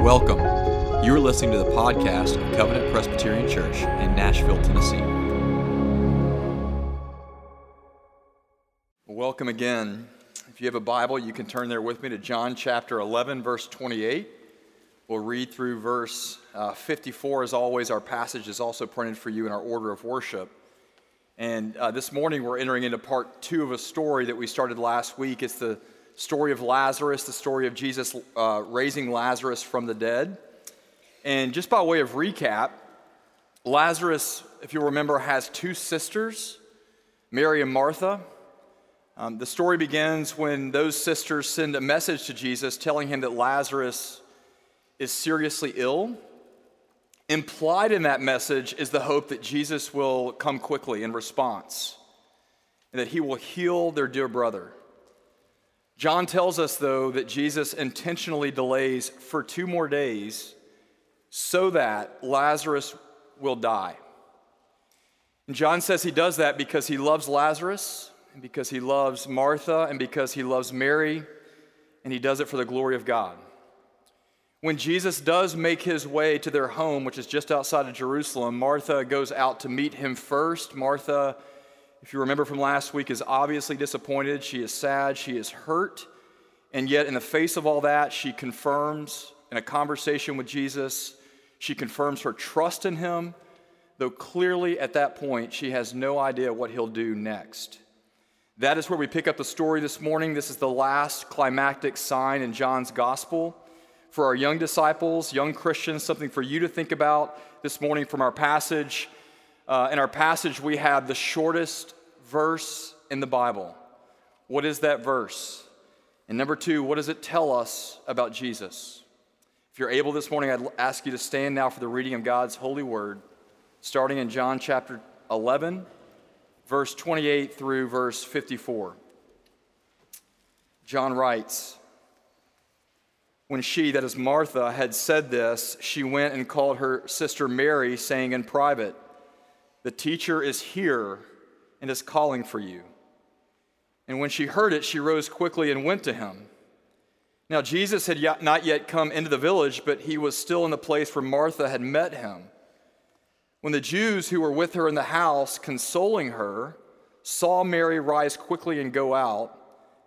Welcome. You are listening to the podcast of Covenant Presbyterian Church in Nashville, Tennessee. Welcome again. If you have a Bible, you can turn there with me to John chapter 11, verse 28. We'll read through verse uh, 54. As always, our passage is also printed for you in our order of worship. And uh, this morning, we're entering into part two of a story that we started last week. It's the story of Lazarus, the story of Jesus uh, raising Lazarus from the dead. And just by way of recap, Lazarus, if you remember, has two sisters, Mary and Martha. Um, the story begins when those sisters send a message to Jesus telling him that Lazarus is seriously ill. Implied in that message is the hope that Jesus will come quickly in response and that he will heal their dear brother. John tells us, though, that Jesus intentionally delays for two more days so that Lazarus will die. And John says he does that because he loves Lazarus, and because he loves Martha, and because he loves Mary, and he does it for the glory of God. When Jesus does make his way to their home, which is just outside of Jerusalem, Martha goes out to meet him first. Martha if you remember from last week, is obviously disappointed. She is sad. She is hurt. And yet, in the face of all that, she confirms in a conversation with Jesus, she confirms her trust in him, though clearly at that point, she has no idea what he'll do next. That is where we pick up the story this morning. This is the last climactic sign in John's gospel. For our young disciples, young Christians, something for you to think about this morning from our passage. Uh, in our passage, we have the shortest verse in the Bible. What is that verse? And number two, what does it tell us about Jesus? If you're able this morning, I'd ask you to stand now for the reading of God's holy word, starting in John chapter 11, verse 28 through verse 54. John writes, When she, that is Martha, had said this, she went and called her sister Mary, saying in private, The teacher is here and is calling for you. And when she heard it, she rose quickly and went to him. Now, Jesus had not yet come into the village, but he was still in the place where Martha had met him. When the Jews who were with her in the house, consoling her, saw Mary rise quickly and go out,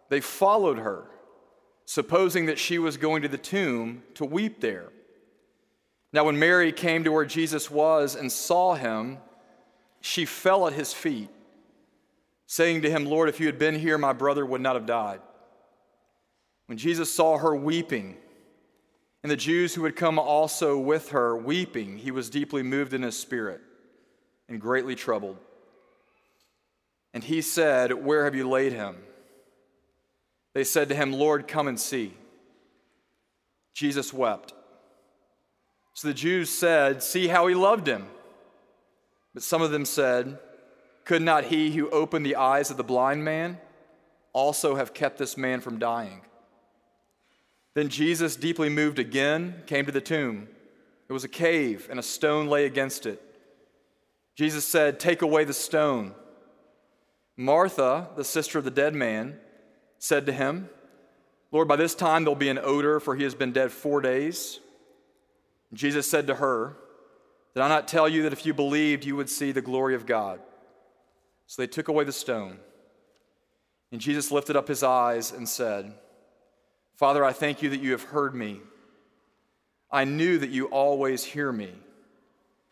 they followed her, supposing that she was going to the tomb to weep there. Now, when Mary came to where Jesus was and saw him, she fell at his feet saying to him, Lord, if you had been here, my brother would not have died. When Jesus saw her weeping, and the Jews who had come also with her weeping, he was deeply moved in his spirit and greatly troubled. And he said, Where have you laid him? They said to him, Lord, come and see. Jesus wept. So the Jews said, See how he loved him. But some of them said, could not he who opened the eyes of the blind man also have kept this man from dying? Then Jesus, deeply moved again, came to the tomb. It was a cave, and a stone lay against it. Jesus said, Take away the stone. Martha, the sister of the dead man, said to him, Lord, by this time there'll be an odor, for he has been dead four days. Jesus said to her, Did I not tell you that if you believed, you would see the glory of God? So they took away the stone. And Jesus lifted up his eyes and said, Father, I thank you that you have heard me. I knew that you always hear me.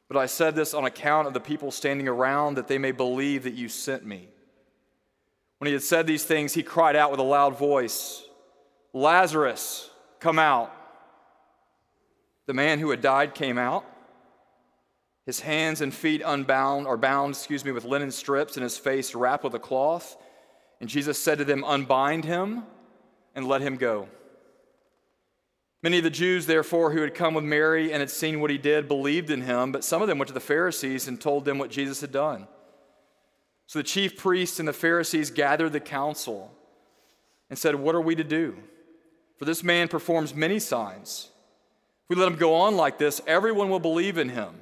But I said this on account of the people standing around, that they may believe that you sent me. When he had said these things, he cried out with a loud voice, Lazarus, come out. The man who had died came out his hands and feet unbound, or bound, excuse me, with linen strips, and his face wrapped with a cloth. And Jesus said to them, Unbind him and let him go. Many of the Jews, therefore, who had come with Mary and had seen what he did, believed in him, but some of them went to the Pharisees and told them what Jesus had done. So the chief priests and the Pharisees gathered the council and said, What are we to do? For this man performs many signs. If we let him go on like this, everyone will believe in him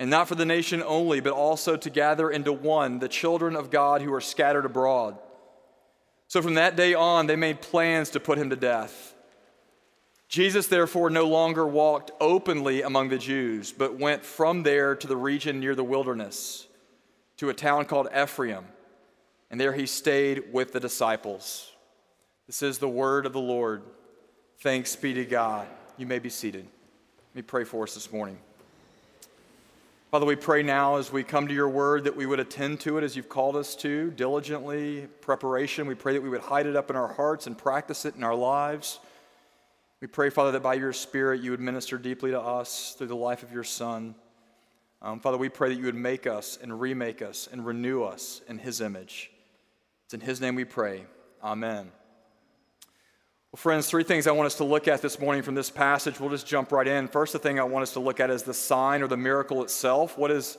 And not for the nation only, but also to gather into one the children of God who are scattered abroad. So from that day on, they made plans to put him to death. Jesus, therefore, no longer walked openly among the Jews, but went from there to the region near the wilderness, to a town called Ephraim, and there he stayed with the disciples. This is the word of the Lord. Thanks be to God. You may be seated. Let me pray for us this morning. Father, we pray now as we come to your word that we would attend to it as you've called us to, diligently, preparation. We pray that we would hide it up in our hearts and practice it in our lives. We pray, Father, that by your Spirit you would minister deeply to us through the life of your Son. Um, Father, we pray that you would make us and remake us and renew us in his image. It's in his name we pray. Amen. Well, friends, three things I want us to look at this morning from this passage. We'll just jump right in. First, the thing I want us to look at is the sign or the miracle itself. What does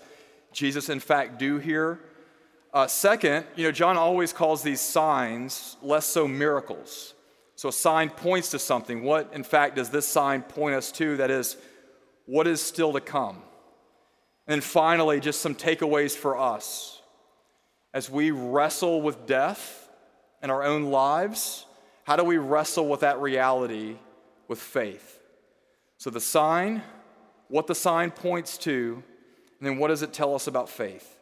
Jesus, in fact, do here? Uh, second, you know, John always calls these signs less so miracles. So a sign points to something. What, in fact, does this sign point us to? That is, what is still to come? And finally, just some takeaways for us. As we wrestle with death in our own lives, how do we wrestle with that reality with faith? So, the sign, what the sign points to, and then what does it tell us about faith?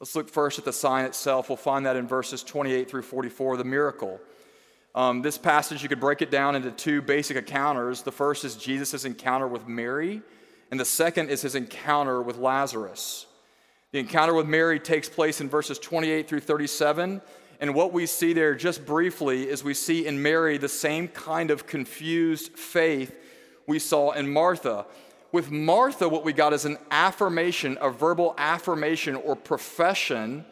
Let's look first at the sign itself. We'll find that in verses 28 through 44, the miracle. Um, this passage, you could break it down into two basic encounters. The first is Jesus' encounter with Mary, and the second is his encounter with Lazarus. The encounter with Mary takes place in verses 28 through 37. And what we see there, just briefly, is we see in Mary the same kind of confused faith we saw in Martha. With Martha, what we got is an affirmation, a verbal affirmation or profession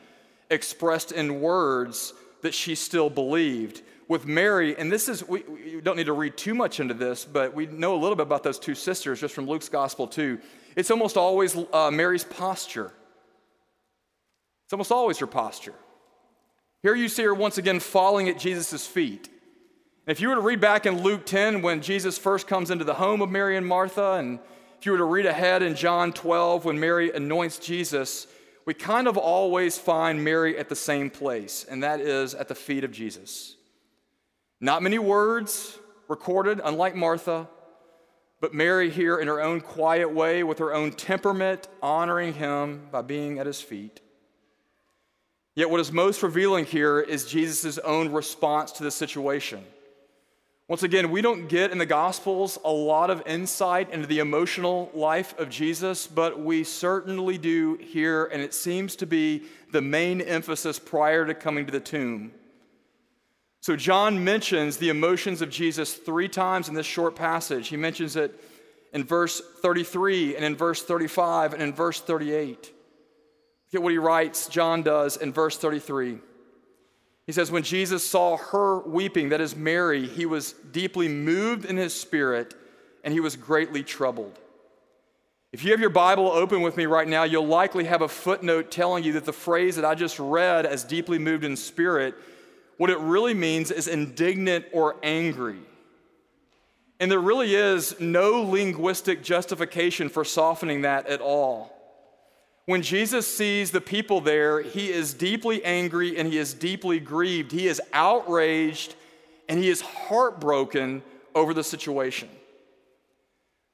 expressed in words that she still believed with Mary, and this is, we, we, don't need to read too much into this, but we know a little bit about those two sisters just from Luke's gospel, too. It's almost always uh, Mary's posture. It's almost always her posture. Here you see her once again falling at Jesus' feet. If you were to read back in Luke 10 when Jesus first comes into the home of Mary and Martha, and if you were to read ahead in John 12 when Mary anoints Jesus, we kind of always find Mary at the same place, and that is at the feet of Jesus. Not many words recorded, unlike Martha, but Mary here in her own quiet way, with her own temperament, honoring him by being at his feet. Yet, what is most revealing here is Jesus' own response to the situation. Once again, we don't get in the Gospels a lot of insight into the emotional life of Jesus, but we certainly do here, and it seems to be the main emphasis prior to coming to the tomb. So, John mentions the emotions of Jesus three times in this short passage. He mentions it in verse 33 and in verse 35 and in verse 38. Get what he writes, John does in verse 33. He says, When Jesus saw her weeping, that is Mary, he was deeply moved in his spirit and he was greatly troubled. If you have your Bible open with me right now, you'll likely have a footnote telling you that the phrase that I just read as deeply moved in spirit what it really means is indignant or angry. And there really is no linguistic justification for softening that at all. When Jesus sees the people there, he is deeply angry and he is deeply grieved. He is outraged and he is heartbroken over the situation.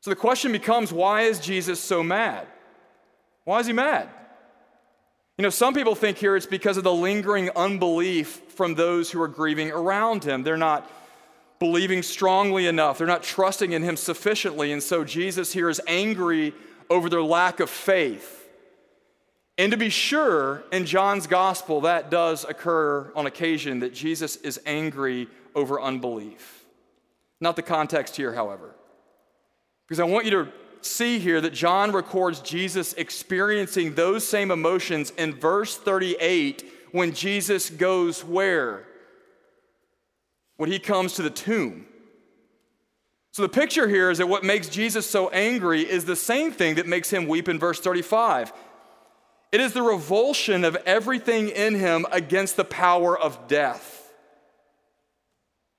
So the question becomes why is Jesus so mad? Why is he mad? You know, some people think here it's because of the lingering unbelief from those who are grieving around him. They're not believing strongly enough, they're not trusting in him sufficiently. And so Jesus here is angry over their lack of faith. And to be sure, in John's gospel, that does occur on occasion that Jesus is angry over unbelief. Not the context here, however. Because I want you to see here that John records Jesus experiencing those same emotions in verse 38 when Jesus goes where? When he comes to the tomb. So the picture here is that what makes Jesus so angry is the same thing that makes him weep in verse 35. It is the revulsion of everything in him against the power of death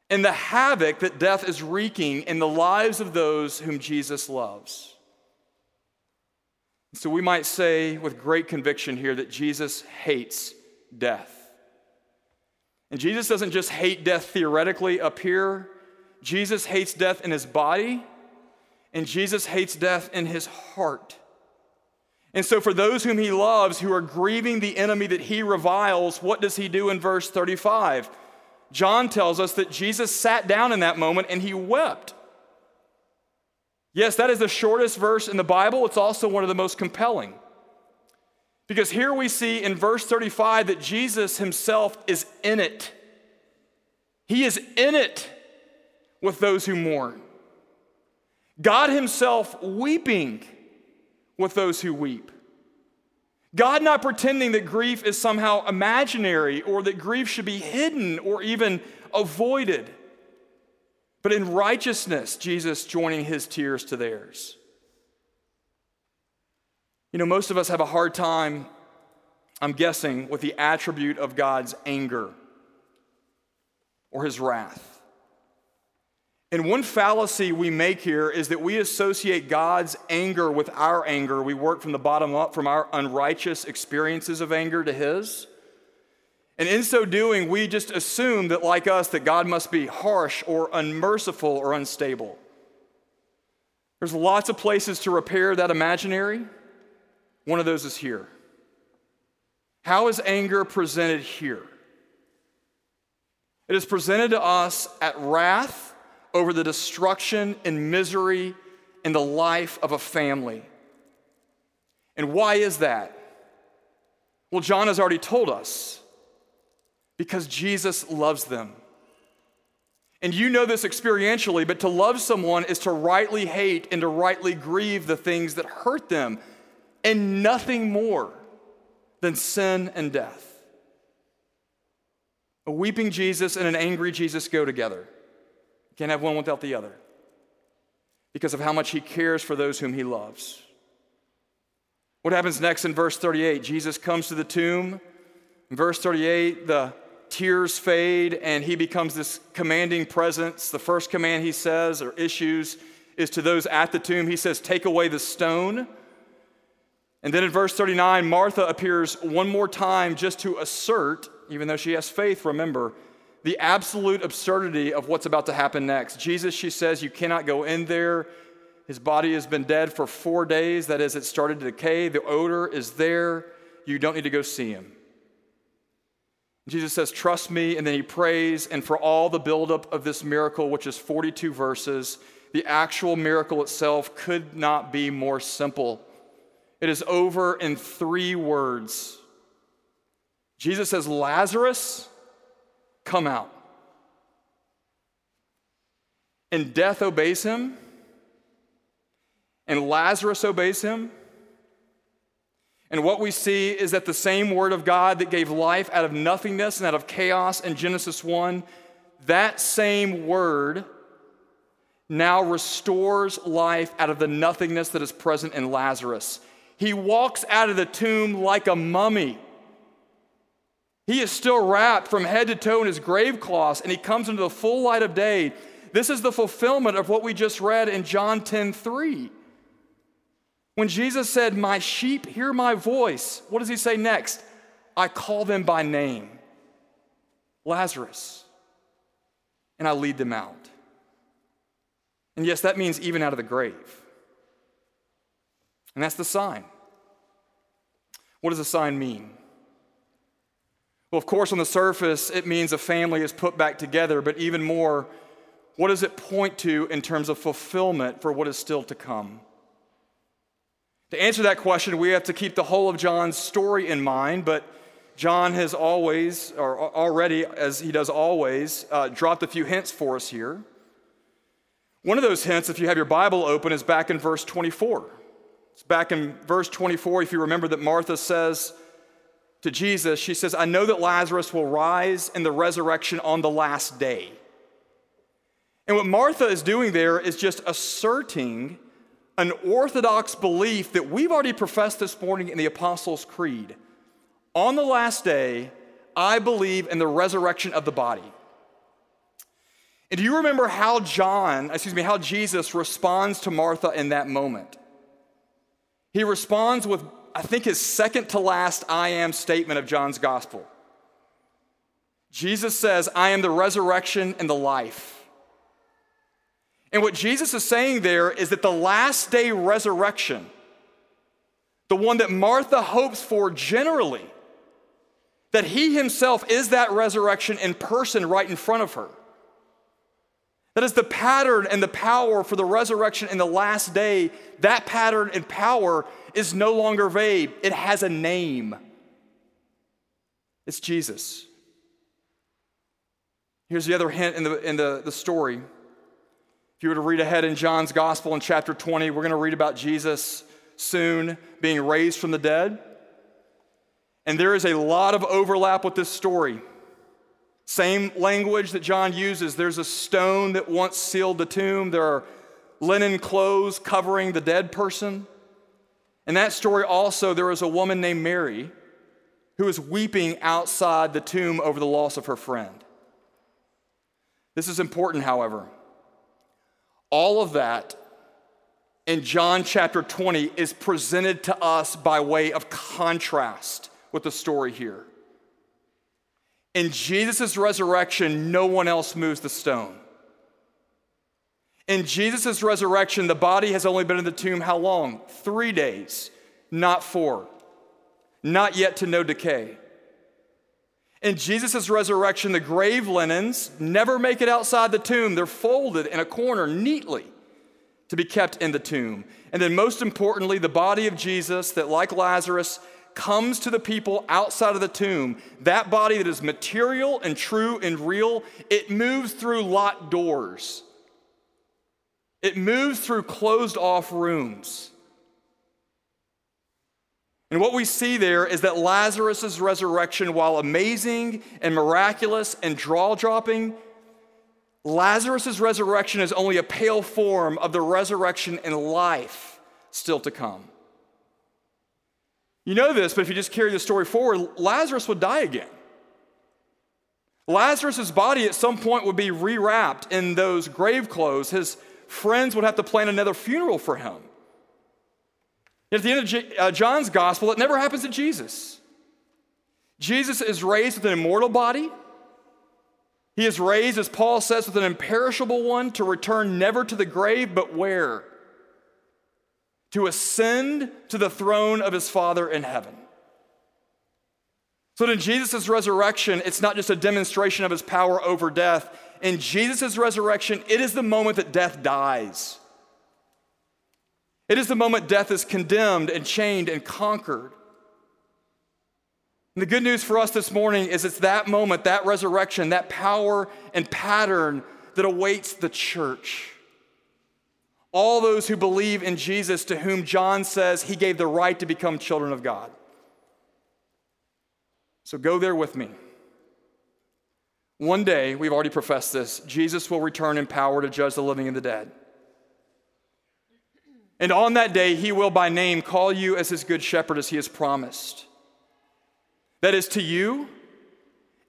and the havoc that death is wreaking in the lives of those whom Jesus loves. So we might say with great conviction here that Jesus hates death. And Jesus doesn't just hate death theoretically up here, Jesus hates death in his body, and Jesus hates death in his heart. And so, for those whom he loves, who are grieving the enemy that he reviles, what does he do in verse 35? John tells us that Jesus sat down in that moment and he wept. Yes, that is the shortest verse in the Bible. It's also one of the most compelling. Because here we see in verse 35 that Jesus himself is in it. He is in it with those who mourn. God himself weeping with those who weep. God not pretending that grief is somehow imaginary or that grief should be hidden or even avoided. But in righteousness, Jesus joining his tears to theirs. You know, most of us have a hard time, I'm guessing, with the attribute of God's anger or his wrath. And one fallacy we make here is that we associate God's anger with our anger. We work from the bottom up, from our unrighteous experiences of anger to His. And in so doing, we just assume that, like us, that God must be harsh or unmerciful or unstable. There's lots of places to repair that imaginary. One of those is here. How is anger presented here? It is presented to us at wrath over the destruction and misery in the life of a family. And why is that? Well, John has already told us because Jesus loves them. And you know this experientially, but to love someone is to rightly hate and to rightly grieve the things that hurt them, and nothing more than sin and death. A weeping Jesus and an angry Jesus go together. Can't have one without the other because of how much he cares for those whom he loves. What happens next in verse 38? Jesus comes to the tomb. In verse 38, the tears fade and he becomes this commanding presence. The first command he says or issues is to those at the tomb. He says, Take away the stone. And then in verse 39, Martha appears one more time just to assert, even though she has faith, remember, the absolute absurdity of what's about to happen next. Jesus, she says, you cannot go in there. His body has been dead for four days. That is, it started to decay. The odor is there. You don't need to go see him. Jesus says, Trust me. And then he prays. And for all the buildup of this miracle, which is 42 verses, the actual miracle itself could not be more simple. It is over in three words. Jesus says, Lazarus, come out. And death obeys him, and Lazarus obeys him. And what we see is that the same word of God that gave life out of nothingness and out of chaos in Genesis 1, that same word now restores life out of the nothingness that is present in Lazarus. He walks out of the tomb like a mummy. He is still wrapped from head to toe in his grave cloths, and he comes into the full light of day. This is the fulfillment of what we just read in John 10 3. When Jesus said, My sheep hear my voice, what does he say next? I call them by name Lazarus, and I lead them out. And yes, that means even out of the grave. And that's the sign. What does the sign mean? Well, of course, on the surface, it means a family is put back together, but even more, what does it point to in terms of fulfillment for what is still to come? To answer that question, we have to keep the whole of John's story in mind, but John has always, or already, as he does always, uh, dropped a few hints for us here. One of those hints, if you have your Bible open, is back in verse 24. It's back in verse 24, if you remember that Martha says, to Jesus, she says, I know that Lazarus will rise in the resurrection on the last day. And what Martha is doing there is just asserting an orthodox belief that we've already professed this morning in the Apostles' Creed. On the last day, I believe in the resurrection of the body. And do you remember how John, excuse me, how Jesus responds to Martha in that moment? He responds with, I think, his second to last I am statement of John's gospel. Jesus says, I am the resurrection and the life. And what Jesus is saying there is that the last day resurrection, the one that Martha hopes for generally, that he himself is that resurrection in person right in front of her. That is the pattern and the power for the resurrection in the last day. That pattern and power is no longer vague, it has a name. It's Jesus. Here's the other hint in the, in the, the story. If you were to read ahead in John's Gospel in chapter 20, we're going to read about Jesus soon being raised from the dead. And there is a lot of overlap with this story. Same language that John uses. There's a stone that once sealed the tomb, there are linen clothes covering the dead person. In that story, also, there is a woman named Mary who is weeping outside the tomb over the loss of her friend. This is important, however. All of that in John chapter 20 is presented to us by way of contrast with the story here. In Jesus' resurrection, no one else moves the stone. In Jesus' resurrection, the body has only been in the tomb how long? Three days, not four. Not yet to no decay. In Jesus' resurrection, the grave linens never make it outside the tomb. They're folded in a corner neatly to be kept in the tomb. And then, most importantly, the body of Jesus, that like Lazarus, comes to the people outside of the tomb, that body that is material and true and real, it moves through locked doors. It moves through closed off rooms. And what we see there is that Lazarus' resurrection, while amazing and miraculous and draw dropping, Lazarus' resurrection is only a pale form of the resurrection and life still to come. You know this, but if you just carry the story forward, Lazarus would die again. Lazarus' body at some point would be rewrapped in those grave clothes. His friends would have to plan another funeral for him. At the end of uh, John's gospel, it never happens to Jesus. Jesus is raised with an immortal body. He is raised, as Paul says, with an imperishable one to return never to the grave, but where? To ascend to the throne of his Father in heaven. So, in Jesus' resurrection, it's not just a demonstration of his power over death. In Jesus' resurrection, it is the moment that death dies. It is the moment death is condemned and chained and conquered. And the good news for us this morning is it's that moment, that resurrection, that power and pattern that awaits the church. All those who believe in Jesus, to whom John says he gave the right to become children of God. So go there with me. One day, we've already professed this, Jesus will return in power to judge the living and the dead. And on that day, he will by name call you as his good shepherd as he has promised. That is to you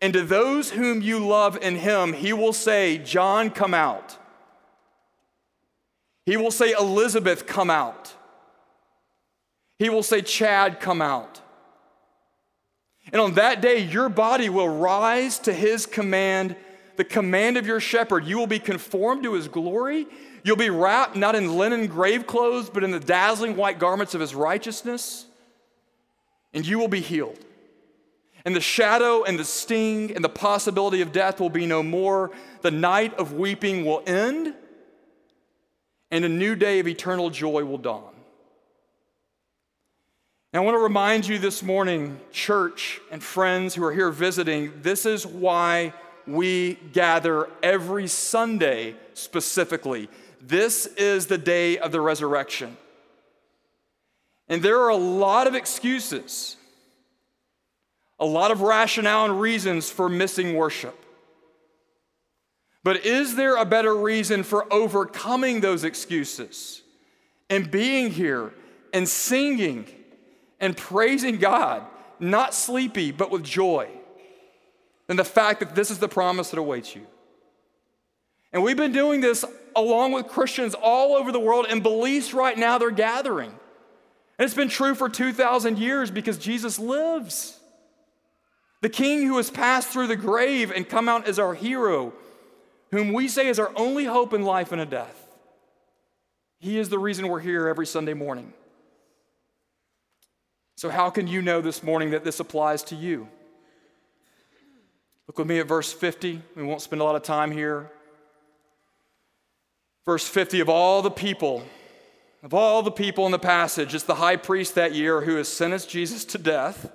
and to those whom you love in him, he will say, John, come out. He will say, Elizabeth, come out. He will say, Chad, come out. And on that day, your body will rise to his command, the command of your shepherd. You will be conformed to his glory. You'll be wrapped not in linen grave clothes, but in the dazzling white garments of his righteousness. And you will be healed. And the shadow and the sting and the possibility of death will be no more. The night of weeping will end and a new day of eternal joy will dawn. And I want to remind you this morning, church and friends who are here visiting, this is why we gather every Sunday specifically. This is the day of the resurrection. And there are a lot of excuses, a lot of rationale and reasons for missing worship. But is there a better reason for overcoming those excuses and being here and singing and praising God, not sleepy, but with joy, than the fact that this is the promise that awaits you? And we've been doing this along with Christians all over the world, and beliefs right now they're gathering. And it's been true for 2,000 years because Jesus lives. The King who has passed through the grave and come out as our hero, whom we say is our only hope in life and in death. He is the reason we're here every Sunday morning. So, how can you know this morning that this applies to you? Look with me at verse 50. We won't spend a lot of time here. Verse 50 of all the people, of all the people in the passage, it's the high priest that year who has sentenced Jesus to death,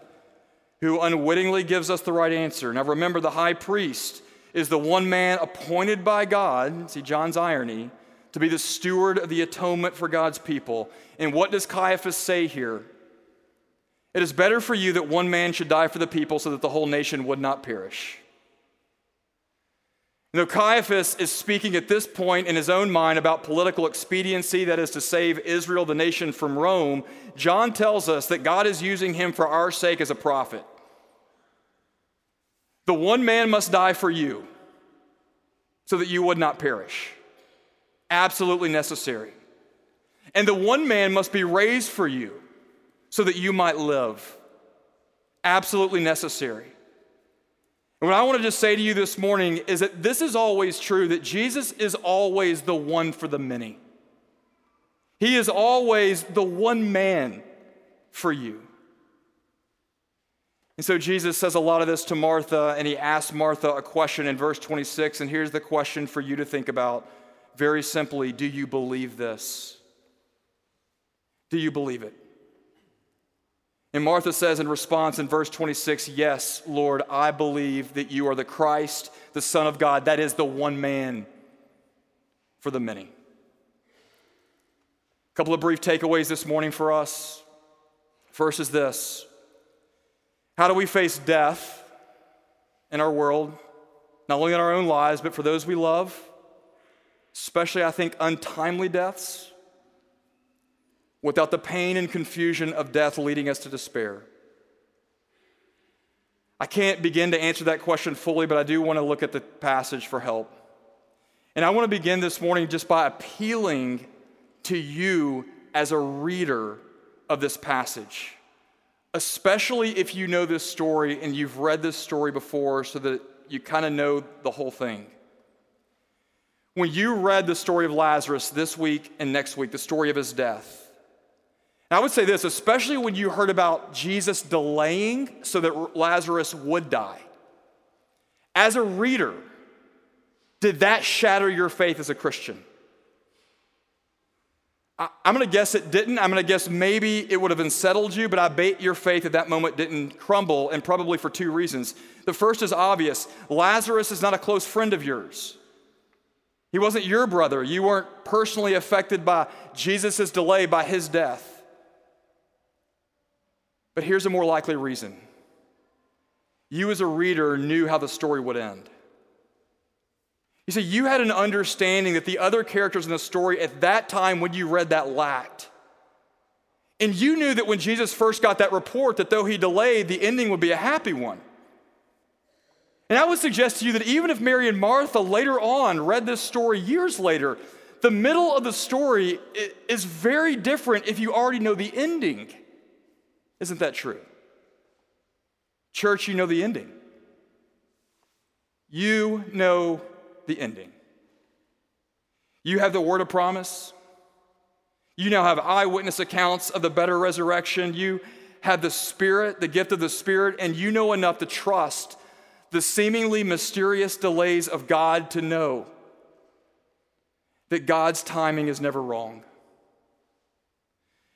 who unwittingly gives us the right answer. Now remember, the high priest is the one man appointed by God, see John's irony, to be the steward of the atonement for God's people. And what does Caiaphas say here? It is better for you that one man should die for the people so that the whole nation would not perish. You Caiaphas is speaking at this point in his own mind about political expediency, that is to save Israel, the nation, from Rome. John tells us that God is using him for our sake as a prophet. The one man must die for you so that you would not perish. Absolutely necessary. And the one man must be raised for you so that you might live. Absolutely necessary. And what I want to just say to you this morning is that this is always true that Jesus is always the one for the many. He is always the one man for you. And so Jesus says a lot of this to Martha, and he asks Martha a question in verse 26. And here's the question for you to think about very simply Do you believe this? Do you believe it? And Martha says in response in verse 26, Yes, Lord, I believe that you are the Christ, the Son of God. That is the one man for the many. A couple of brief takeaways this morning for us. First is this How do we face death in our world, not only in our own lives, but for those we love? Especially, I think, untimely deaths without the pain and confusion of death leading us to despair? I can't begin to answer that question fully, but I do want to look at the passage for help. And I want to begin this morning just by appealing to you as a reader of this passage, especially if you know this story and you've read this story before so that you kind of know the whole thing. When you read the story of Lazarus this week and next week, the story of his death, I would say this, especially when you heard about Jesus delaying so that Lazarus would die. As a reader, did that shatter your faith as a Christian? I, am gonna guess it didn't. I'm gonna guess maybe it would have unsettled you, but I bet your faith at that moment didn't crumble, and probably for two reasons. The first is obvious Lazarus is not a close friend of yours. He wasn't your brother. You weren't personally affected by Jesus' delay, by his death. But here's a more likely reason you, as a reader, knew how the story would end. You see, you had an understanding that the other characters in the story at that time when you read that lacked. And you knew that when Jesus first got that report, that though he delayed, the ending would be a happy one. And I would suggest to you that even if Mary and Martha later on read this story years later, the middle of the story is very different if you already know the ending. Isn't that true? Church, you know the ending. You know the ending. You have the word of promise. You now have eyewitness accounts of the better resurrection. You have the Spirit, the gift of the Spirit, and you know enough to trust the seemingly mysterious delays of God to know that God's timing is never wrong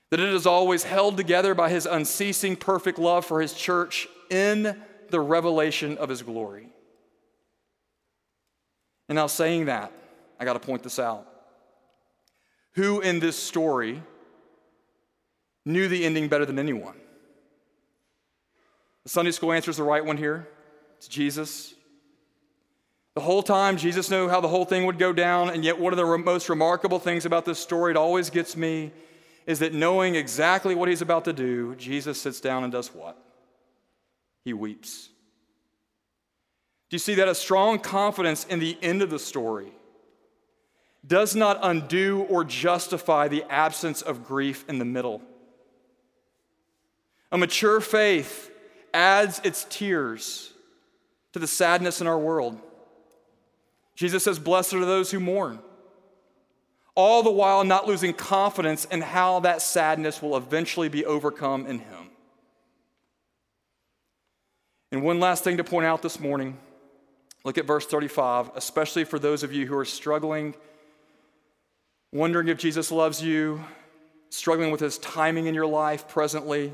that it is always held together by his unceasing perfect love for his church in the revelation of his glory. And now, saying that, I got to point this out. Who in this story knew the ending better than anyone? The Sunday school answer is the right one here. It's Jesus. The whole time, Jesus knew how the whole thing would go down, and yet one of the most remarkable things about this story, it always gets me, is that knowing exactly what he's about to do, Jesus sits down and does what? He weeps. Do you see that? A strong confidence in the end of the story does not undo or justify the absence of grief in the middle. A mature faith adds its tears to the sadness in our world. Jesus says, Blessed are those who mourn, all the while not losing confidence in how that sadness will eventually be overcome in Him. And one last thing to point out this morning look at verse 35, especially for those of you who are struggling, wondering if Jesus loves you, struggling with His timing in your life presently.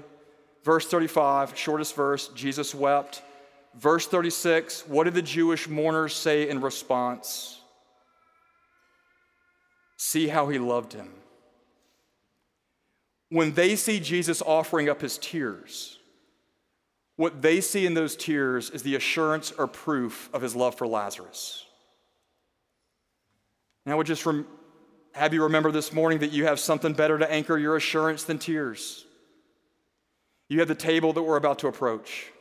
Verse 35, shortest verse, Jesus wept. Verse 36, what did the Jewish mourners say in response? See how he loved him. When they see Jesus offering up his tears, what they see in those tears is the assurance or proof of his love for Lazarus. And I would just rem- have you remember this morning that you have something better to anchor your assurance than tears. You have the table that we're about to approach.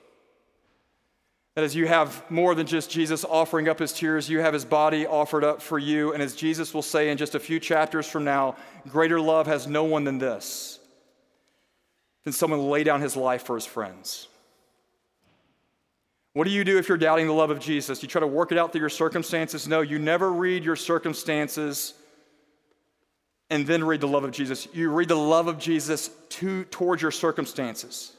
That as you have more than just Jesus offering up his tears, you have his body offered up for you. And as Jesus will say in just a few chapters from now, greater love has no one than this, than someone lay down his life for his friends. What do you do if you're doubting the love of Jesus? You try to work it out through your circumstances? No, you never read your circumstances and then read the love of Jesus. You read the love of Jesus to, towards your circumstances.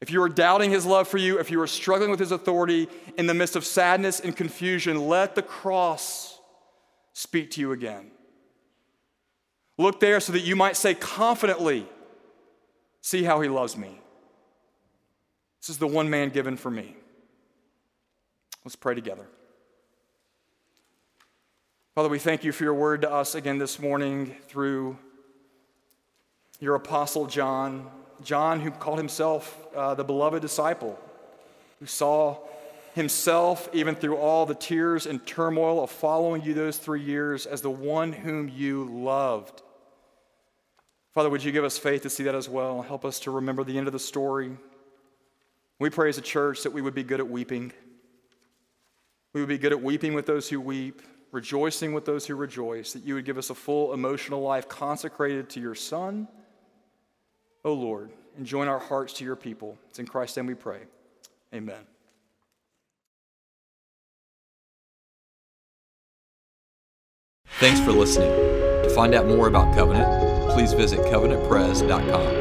If you are doubting his love for you, if you are struggling with his authority in the midst of sadness and confusion, let the cross speak to you again. Look there so that you might say confidently, See how he loves me. This is the one man given for me. Let's pray together. Father, we thank you for your word to us again this morning through your apostle John. John, who called himself uh, the beloved disciple, who saw himself, even through all the tears and turmoil of following you those three years, as the one whom you loved. Father, would you give us faith to see that as well? Help us to remember the end of the story. We pray as a church that we would be good at weeping. We would be good at weeping with those who weep, rejoicing with those who rejoice, that you would give us a full emotional life consecrated to your Son, O Lord, and join our hearts to your people. It's in Christ's name we pray. Amen. Thanks for listening. To find out more about Covenant, please visit covenantpres.com.